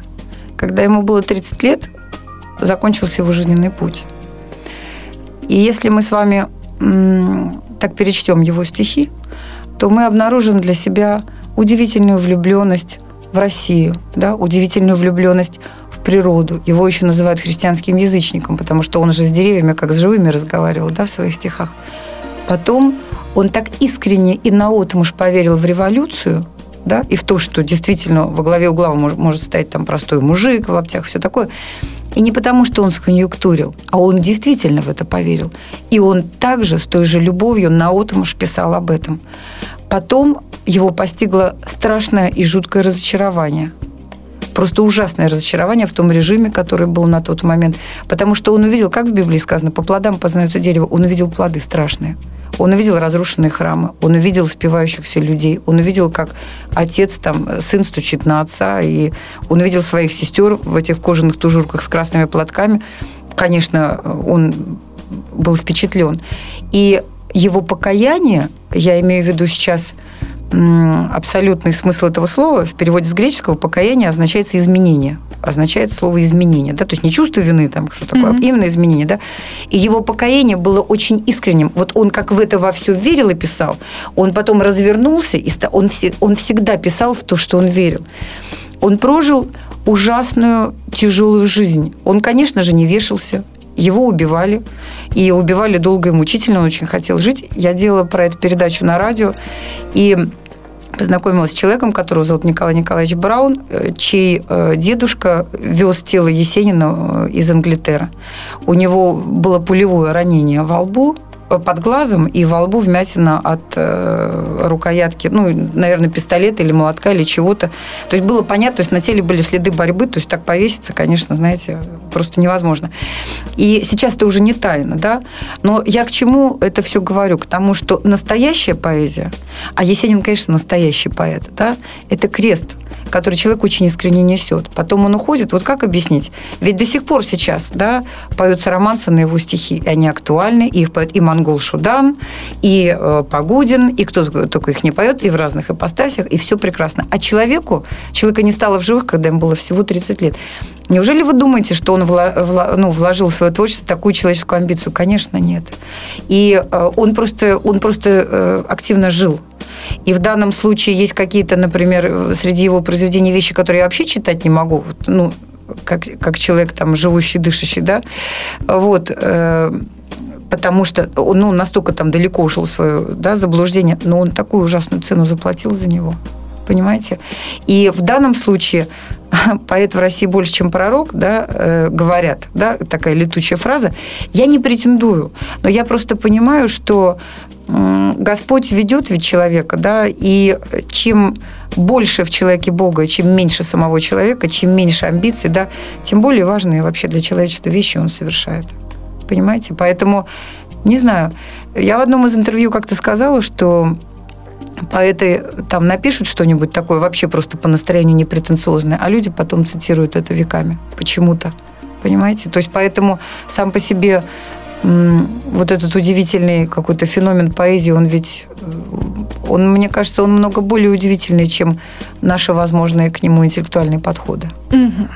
Когда ему было 30 лет, закончился его жизненный путь. И если мы с вами так перечтем его стихи, то мы обнаружим для себя удивительную влюбленность в Россию, да, удивительную влюбленность в природу. Его еще называют христианским язычником, потому что он же с деревьями, как с живыми, разговаривал да, в своих стихах. Потом он так искренне и наотмашь поверил в революцию, да, и в то, что действительно во главе угла может, может стоять там простой мужик в лаптях, все такое. И не потому, что он сконъюнктурил, а он действительно в это поверил. И он также с той же любовью наотмашь писал об этом. Потом его постигло страшное и жуткое разочарование. Просто ужасное разочарование в том режиме, который был на тот момент. Потому что он увидел, как в Библии сказано, по плодам познается дерево, он увидел плоды страшные. Он увидел разрушенные храмы, он увидел спивающихся людей, он увидел, как отец, там, сын стучит на отца, и он увидел своих сестер в этих кожаных тужурках с красными платками. Конечно, он был впечатлен. И его покаяние, я имею в виду сейчас абсолютный смысл этого слова в переводе с греческого покаяние означает изменение, означает слово изменение, да, то есть не чувство вины, там что такое, mm-hmm. а именно изменение, да. И его покаяние было очень искренним. Вот он как в это во все верил и писал, он потом развернулся и он, он всегда писал в то, что он верил. Он прожил ужасную тяжелую жизнь. Он, конечно же, не вешался, его убивали, и убивали долго и мучительно, он очень хотел жить. Я делала про эту передачу на радио, и познакомилась с человеком, которого зовут Николай Николаевич Браун, э, чей э, дедушка вез тело Есенина э, из Англитера. У него было пулевое ранение во лбу, под глазом и во лбу вмятина от э, рукоятки, ну, наверное, пистолета или молотка или чего-то. То есть было понятно, то есть на теле были следы борьбы, то есть так повеситься, конечно, знаете, просто невозможно. И сейчас это уже не тайна, да, но я к чему это все говорю? К тому, что настоящая поэзия, а Есенин, конечно, настоящий поэт, да, это крест, который человек очень искренне несет. Потом он уходит. Вот как объяснить? Ведь до сих пор сейчас да, поются романсы на его стихи, и они актуальны, их поют и Монгол Шудан, и э, Погудин, и кто только их не поет, и в разных ипостасях, и все прекрасно. А человеку, человека не стало в живых, когда ему было всего 30 лет. Неужели вы думаете, что он вла, вла, ну, вложил в свое творчество такую человеческую амбицию? Конечно, нет. И э, он просто, он просто э, активно жил и в данном случае есть какие-то, например, среди его произведений вещи, которые я вообще читать не могу, ну, как, как человек там живущий, дышащий, да, вот, э, потому что он ну, настолько там далеко ушел в свое да, заблуждение, но он такую ужасную цену заплатил за него. Понимаете? И в данном случае поэт в России больше, чем пророк, да, э, говорят, да, такая летучая фраза. Я не претендую, но я просто понимаю, что Господь ведет ведь человека, да, и чем больше в человеке Бога, чем меньше самого человека, чем меньше амбиций, да, тем более важные вообще для человечества вещи он совершает. Понимаете? Поэтому, не знаю, я в одном из интервью как-то сказала, что поэты там напишут что-нибудь такое вообще просто по настроению непретенциозное, а люди потом цитируют это веками почему-то. Понимаете? То есть поэтому сам по себе вот этот удивительный какой-то феномен поэзии, он ведь, он, мне кажется, он много более удивительный, чем наши возможные к нему интеллектуальные подходы. Угу.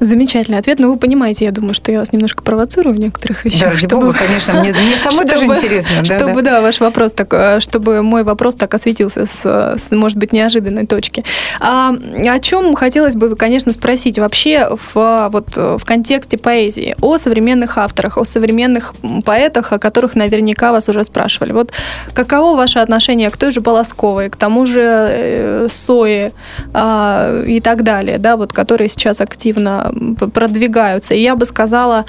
Замечательный ответ. Но вы понимаете, я думаю, что я вас немножко провоцирую в некоторых вещах. Да, ради чтобы... бога, конечно. Мне, мне самой даже интересно. Да, чтобы, да. да, ваш вопрос так, э, чтобы мой вопрос так осветился с, с может быть, неожиданной точки. А, о чем хотелось бы, конечно, спросить вообще в, вот, в контексте поэзии, о современных авторах, о современных поэтах, о которых наверняка вас уже спрашивали. Вот каково ваше отношение к той же Полосковой, к тому же э, Сое э, и так далее, да, вот, которые сейчас активно продвигаются. И я бы сказала,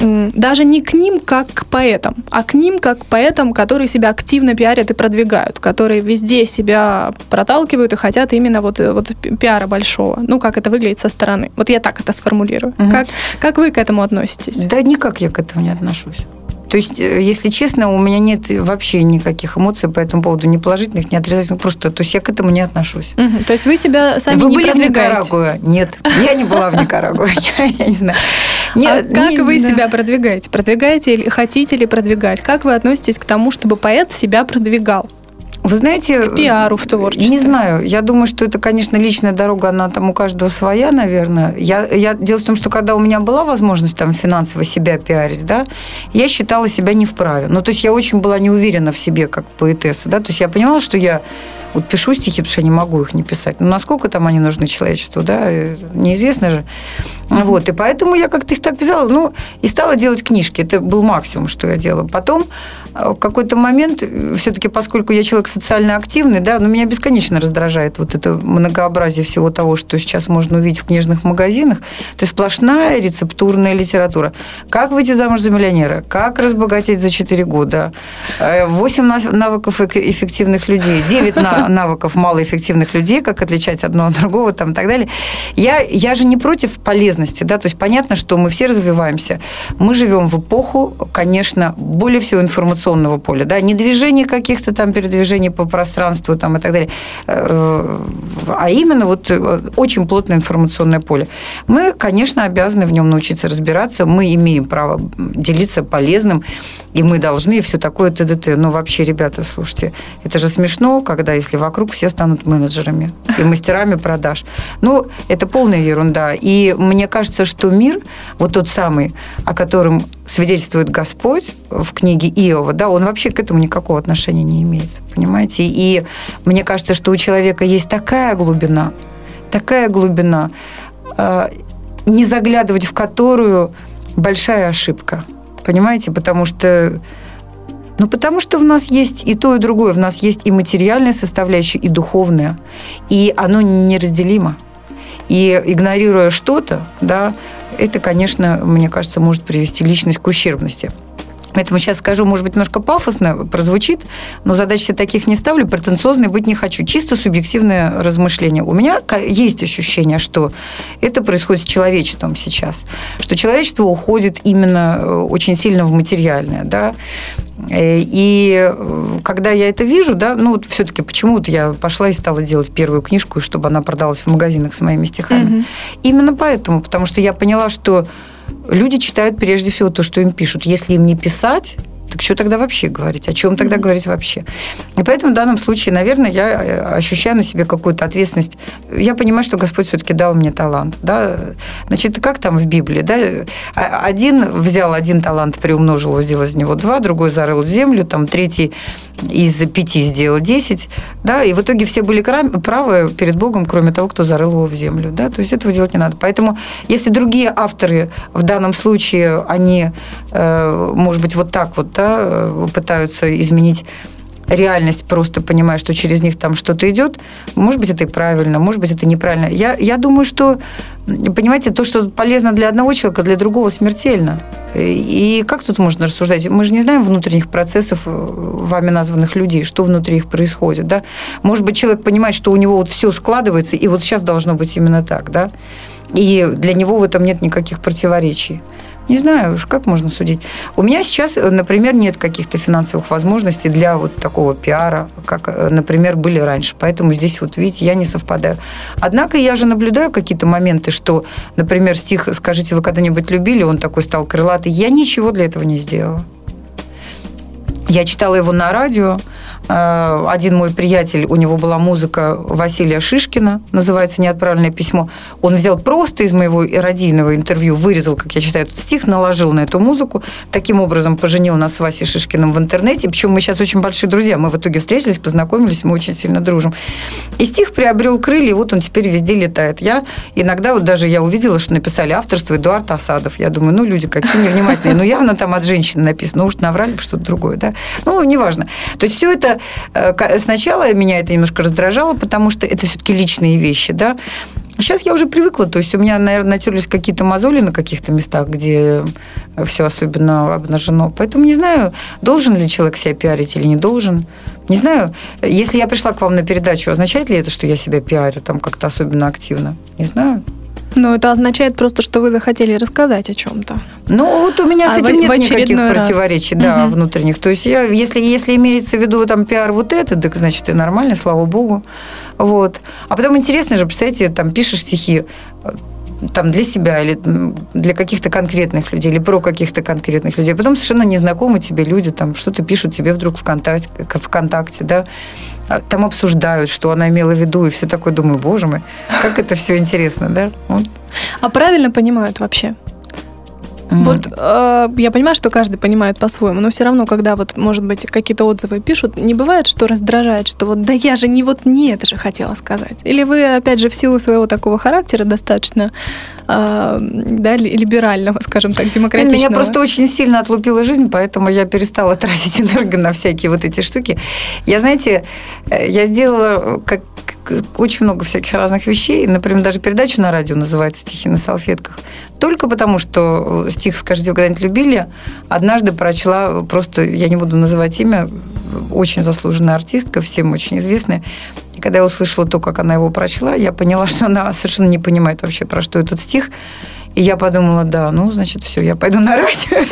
даже не к ним как к поэтам, а к ним как к поэтам, которые себя активно пиарят и продвигают, которые везде себя проталкивают и хотят именно вот, вот пиара большого. Ну, как это выглядит со стороны. Вот я так это сформулирую. Угу. Как, как вы к этому относитесь? Да никак я к этому не отношусь. То есть, э, если честно, у меня нет вообще никаких эмоций по этому поводу, ни положительных, ни отрицательных. Просто, то есть я к этому не отношусь. Угу. То есть вы себя сами вы не были в Никарагуа? Нет, я не была в Никарагуа. Я не знаю. А как вы себя продвигаете? Продвигаете или хотите ли продвигать? Как вы относитесь к тому, чтобы поэт себя продвигал? Вы знаете... К пиару в творчестве. Не знаю. Я думаю, что это, конечно, личная дорога, она там у каждого своя, наверное. Я, я, дело в том, что когда у меня была возможность там финансово себя пиарить, да, я считала себя не вправе. Ну, то есть я очень была не уверена в себе как поэтесса, да, то есть я понимала, что я вот пишу стихи, потому что я не могу их не писать. Но ну, насколько там они нужны человечеству, да, неизвестно же. Вот, и поэтому я как-то их так писала, ну, и стала делать книжки. Это был максимум, что я делала. Потом э, в какой-то момент, все-таки поскольку я человек социально активный, да, но меня бесконечно раздражает вот это многообразие всего того, что сейчас можно увидеть в книжных магазинах. То есть сплошная рецептурная литература. Как выйти замуж за миллионера? Как разбогатеть за 4 года? 8 э, навыков эффективных людей, 9 навыков малоэффективных людей, как отличать одно от другого там, и так далее. Я, я же не против полезности да, то есть понятно, что мы все развиваемся. Мы живем в эпоху, конечно, более всего информационного поля, да, не движения каких-то там передвижений по пространству там и так далее, э, а именно вот э, очень плотное информационное поле. Мы, конечно, обязаны в нем научиться разбираться, мы имеем право делиться полезным, и мы должны, и все такое, т.д. Но вообще, ребята, слушайте, это же смешно, когда если вокруг все станут менеджерами и мастерами продаж. Ну, это полная ерунда. И мне кажется, что мир, вот тот самый, о котором свидетельствует Господь в книге Иова, да, он вообще к этому никакого отношения не имеет, понимаете? И мне кажется, что у человека есть такая глубина, такая глубина, э, не заглядывать в которую большая ошибка, понимаете? Потому что ну, потому что в нас есть и то, и другое. В нас есть и материальная составляющая, и духовная. И оно неразделимо. И игнорируя что-то, да, это, конечно, мне кажется, может привести личность к ущербности. Поэтому сейчас скажу, может быть, немножко пафосно прозвучит, но задач я таких не ставлю, претенциозной быть не хочу. Чисто субъективное размышление. У меня есть ощущение, что это происходит с человечеством сейчас, что человечество уходит именно э, очень сильно в материальное, да, и э, когда я это вижу, да, ну вот все-таки почему-то я пошла и стала делать первую книжку, чтобы она продалась в магазинах с моими стихами. Угу. Именно поэтому, потому что я поняла, что люди читают прежде всего то, что им пишут. Если им не писать, так что тогда вообще говорить? О чем тогда mm-hmm. говорить вообще? И поэтому в данном случае, наверное, я э, ощущаю на себе какую-то ответственность. Я понимаю, что Господь все-таки дал мне талант. Да? Значит, как там в Библии? Да? А, один взял один талант, приумножил его, сделал из него два, другой зарыл в землю, там третий из пяти сделал десять. Да? И в итоге все были правы перед Богом, кроме того, кто зарыл его в землю. Да? То есть этого делать не надо. Поэтому если другие авторы в данном случае, они, э, может быть, вот так вот да, э, пытаются изменить реальность, просто понимая, что через них там что-то идет. Может быть, это и правильно, может быть, это неправильно. Я, я думаю, что, понимаете, то, что полезно для одного человека, для другого смертельно. И как тут можно рассуждать? Мы же не знаем внутренних процессов э, вами названных людей, что внутри их происходит. Да? Может быть, человек понимает, что у него вот все складывается, и вот сейчас должно быть именно так. Да? И для него в этом нет никаких противоречий. Не знаю уж, как можно судить. У меня сейчас, например, нет каких-то финансовых возможностей для вот такого пиара, как, например, были раньше. Поэтому здесь, вот видите, я не совпадаю. Однако я же наблюдаю какие-то моменты, что, например, стих «Скажите, вы когда-нибудь любили?» Он такой стал крылатый. Я ничего для этого не сделала. Я читала его на радио, Э, один мой приятель, у него была музыка Василия Шишкина, называется «Неотправленное письмо». Он взял просто из моего радийного интервью, вырезал, как я читаю этот стих, наложил на эту музыку. Таким образом поженил нас с Васей Шишкиным в интернете. Причем мы сейчас очень большие друзья. Мы в итоге встретились, познакомились, мы очень сильно дружим. И стих приобрел крылья, и вот он теперь везде летает. Я иногда, вот даже я увидела, что написали авторство Эдуард Асадов. Я думаю, ну, люди какие невнимательные. Ну, явно там от женщины написано. Ну, уж наврали бы что-то другое, да? Ну, неважно. То есть все это Э, сначала меня это немножко раздражало, потому что это все-таки личные вещи, да. Сейчас я уже привыкла, то есть у меня, наверное, натерлись какие-то мозоли на каких-то местах, где все особенно обнажено. Поэтому не знаю, должен ли человек себя пиарить или не должен. Не знаю, если я пришла к вам на передачу, означает ли это, что я себя пиарю там как-то особенно активно? Не знаю. Но это означает просто, что вы захотели рассказать о чем-то. Ну, вот у меня а с этим в, нет в никаких раз. противоречий, да, угу. внутренних. То есть, я, если, если имеется в виду там пиар вот это, так значит, и нормально, слава богу. Вот. А потом интересно же, представляете, там пишешь стихи, там для себя или для каких-то конкретных людей, или про каких-то конкретных людей. Потом совершенно незнакомые тебе люди там что-то пишут тебе вдруг ВКонтакте, ВКонтакте, да, а там обсуждают, что она имела в виду, и все такое. Думаю, боже мой, как это все интересно, да? Вот. А правильно понимают вообще? Mm. Вот э, я понимаю, что каждый понимает по-своему, но все равно, когда вот, может быть, какие-то отзывы пишут, не бывает, что раздражает, что вот да я же не вот не это же хотела сказать. Или вы, опять же, в силу своего такого характера достаточно э, да, либерального, скажем так, демократичного. Меня просто очень сильно отлупила жизнь, поэтому я перестала тратить энерго на всякие вот эти штуки. Я, знаете, э, я сделала как очень много всяких разных вещей. Например, даже передачу на радио называется «Стихи на салфетках». Только потому, что стих «Скажите, вы когда-нибудь любили?» однажды прочла, просто, я не буду называть имя, очень заслуженная артистка, всем очень известная. И когда я услышала то, как она его прочла, я поняла, что она совершенно не понимает вообще, про что этот стих. И я подумала, да, ну, значит, все, я пойду на радио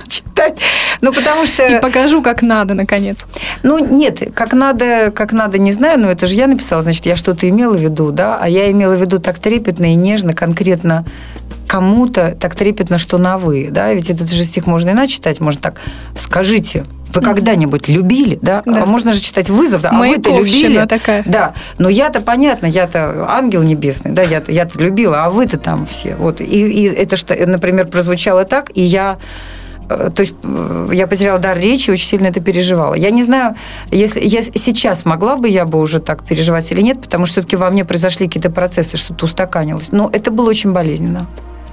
читать. Ну, потому что... И покажу, как надо, наконец. Ну, нет, как надо, как надо, не знаю, но это же я написала, значит, я что-то имела в виду, да, а я имела в виду так трепетно и нежно, конкретно кому-то так трепетно, что на «вы», да, ведь этот же стих можно иначе читать, можно так «скажите, вы когда-нибудь любили, да? да? А можно же читать вызов, да? А вы-то любили? такая. Да. Но я-то понятно, я-то ангел небесный, да, я-то, я-то любила, а вы-то там все. Вот. И, и это, что, например, прозвучало так, и я то есть э, я потеряла дар речи, очень сильно это переживала. Я не знаю, если я сейчас могла бы я бы уже так переживать или нет, потому что все-таки во мне произошли какие-то процессы, что-то устаканилось. Но это было очень болезненно.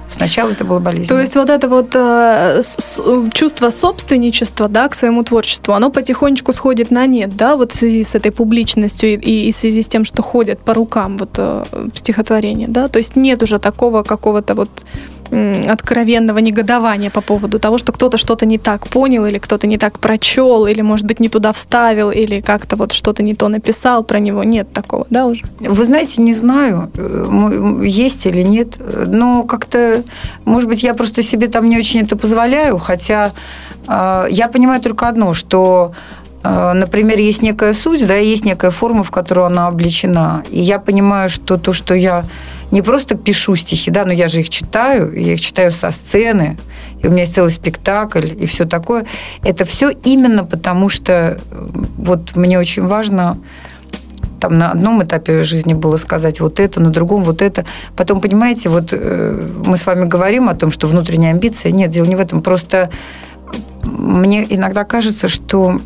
Сначала это было болезненно. То есть вот это вот э, с, чувство собственничества, да, к своему творчеству, оно потихонечку сходит на нет, да, вот в связи с этой публичностью и, и в связи с тем, что ходят по рукам вот э, стихотворения, да, то есть нет уже такого какого-то вот откровенного негодования по поводу того, что кто-то что-то не так понял, или кто-то не так прочел, или, может быть, не туда вставил, или как-то вот что-то не то написал про него. Нет такого, да, уже? Вы знаете, не знаю, э, есть или нет, но как-то, может быть, я просто себе там не очень это позволяю, хотя э, я понимаю только одно, что э, Например, есть некая суть, да, есть некая форма, в которую она обличена. И я понимаю, что то, что я не просто пишу стихи, да, но я же их читаю, я их читаю со сцены, и у меня есть целый спектакль и все такое. Это все именно потому, что вот мне очень важно там на одном этапе жизни было сказать вот это, на другом вот это. Потом, понимаете, вот э, мы с вами говорим о том, что внутренняя амбиция. Нет, дело не в этом. Просто мне иногда кажется, что...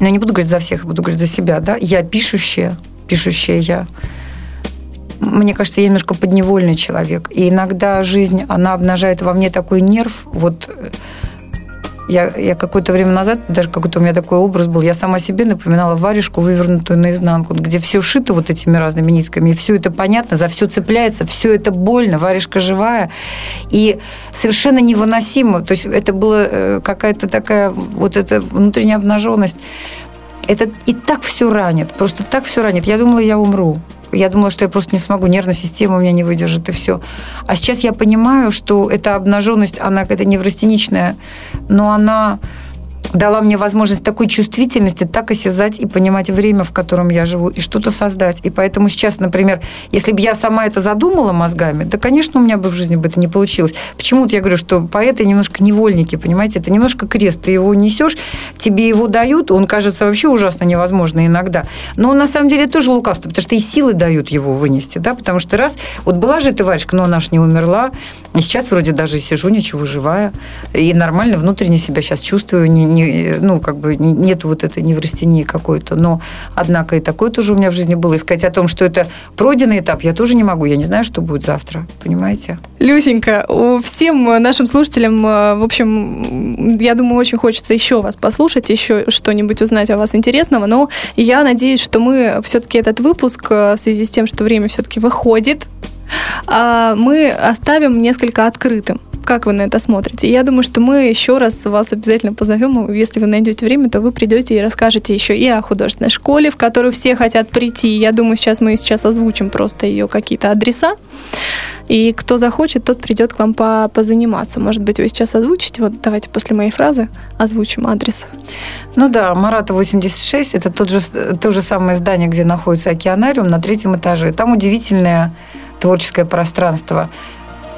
Ну, я не буду говорить за всех, буду говорить за себя, да? Я пишущая, пишущая я мне кажется, я немножко подневольный человек. И иногда жизнь, она обнажает во мне такой нерв. Вот э, я, я какое-то время назад, даже какой-то у меня такой образ был, я сама себе напоминала варежку, вывернутую наизнанку, где все шито вот этими разными нитками, и все это понятно, за все цепляется, все это больно, варежка живая, и совершенно невыносимо. То есть это была э, какая-то такая вот эта внутренняя обнаженность. Это и так все ранит, просто так все ранит. Я думала, я умру. Я думала, что я просто не смогу, нервная система у меня не выдержит, и все. А сейчас я понимаю, что эта обнаженность, она какая-то неврастеничная, но она дала мне возможность такой чувствительности так осязать и понимать время, в котором я живу, и что-то создать. И поэтому сейчас, например, если бы я сама это задумала мозгами, да, конечно, у меня бы в жизни бы это не получилось. Почему-то я говорю, что поэты немножко невольники, понимаете, это немножко крест. Ты его несешь, тебе его дают, он кажется вообще ужасно невозможно иногда. Но на самом деле тоже лукавство, потому что и силы дают его вынести, да, потому что раз, вот была же эта варежка, но она ж не умерла, и сейчас вроде даже сижу, ничего, живая, и нормально внутренне себя сейчас чувствую, не, не, ну, как бы нет вот этой неврастении какой-то. Но, однако, и такое тоже у меня в жизни было. И сказать о том, что это пройденный этап, я тоже не могу. Я не знаю, что будет завтра. Понимаете? Люсенька, всем нашим слушателям, э, в общем, я думаю, очень хочется еще вас послушать, еще что-нибудь узнать о вас интересного. Но я надеюсь, что мы все-таки этот выпуск, э, в связи с тем, что время все-таки выходит, а, мы оставим несколько открытым. Как вы на это смотрите? Я думаю, что мы еще раз вас обязательно позовем. Если вы найдете время, то вы придете и расскажете еще и о художественной школе, в которую все хотят прийти. Я думаю, сейчас мы сейчас озвучим просто ее какие-то адреса. И кто захочет, тот придет к вам по позаниматься. Может быть, вы сейчас озвучите? Вот давайте после моей фразы озвучим адрес. Ну да, Марата 86, это тот же, то же самое здание, где находится океанариум на третьем этаже. Там удивительное творческое пространство.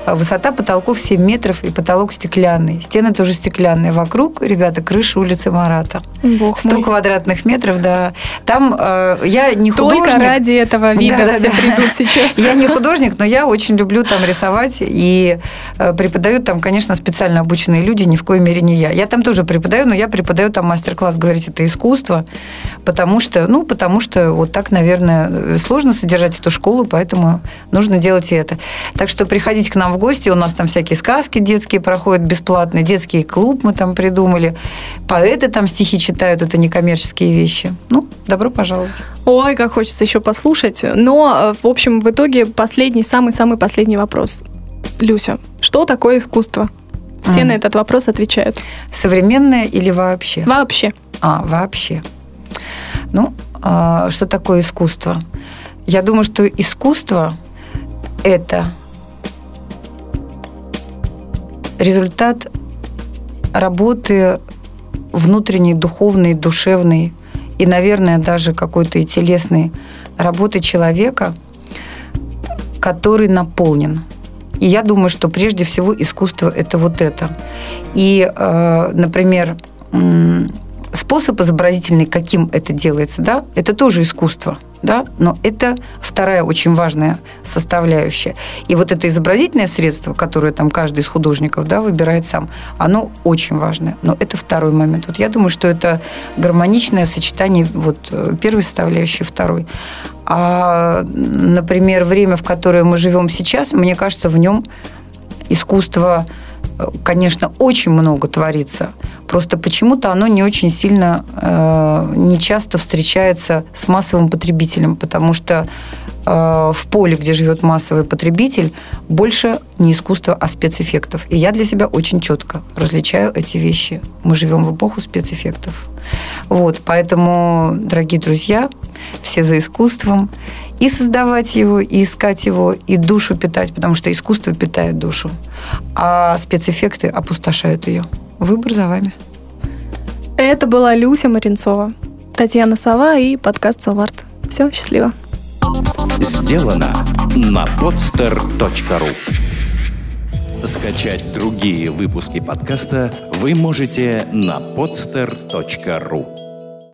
Высота потолков 7 метров и потолок стеклянный. Стены тоже стеклянные. Вокруг, ребята, крыша улицы Марата. Бог 100 мой. квадратных метров, да. Там э, я не художник. Только ради этого вида да, все да, придут сейчас. Я не художник, но я очень люблю там рисовать. И э, преподают там, конечно, специально обученные люди, ни в коей мере не я. Я там тоже преподаю, но я преподаю там мастер-класс, говорить, это искусство. Потому что, ну, потому что вот так, наверное, сложно содержать эту школу, поэтому нужно делать и это. Так что приходите к нам в гости, у нас там всякие сказки детские проходят бесплатные, детский клуб мы там придумали, поэты там стихи читают, это некоммерческие вещи. Ну, добро пожаловать. Ой, как хочется еще послушать. Но, в общем, в итоге последний, самый-самый последний вопрос. Люся, что такое искусство? Все mm. на этот вопрос отвечают. Современное или вообще? Вообще. А, вообще. Ну, а, что такое искусство? Я думаю, что искусство – это результат работы внутренней, духовной, душевной и, наверное, даже какой-то и телесной работы человека, который наполнен. И я думаю, что прежде всего искусство – это вот это. И, э, например, способ изобразительный, каким это делается, да, это тоже искусство – да, но это вторая очень важная составляющая. И вот это изобразительное средство, которое там каждый из художников да, выбирает сам, оно очень важное. Но это второй момент. Вот я думаю, что это гармоничное сочетание вот э, первой составляющей второй. А, например, время, в которое мы живем сейчас, мне кажется, в нем искусство конечно, очень много творится. Просто почему-то оно не очень сильно, э, не часто встречается с массовым потребителем, потому что э, в поле, где живет массовый потребитель, больше не искусство, а спецэффектов. И я для себя очень четко различаю эти вещи. Мы живем в эпоху спецэффектов. Вот, поэтому, дорогие друзья, все за искусством и создавать его, и искать его, и душу питать, потому что искусство питает душу, а спецэффекты опустошают ее. Выбор за вами. Это была Люся Маринцова, Татьяна Сова и подкаст «Соварт». Все, счастливо. Сделано на podster.ru Скачать другие выпуски подкаста вы можете на podster.ru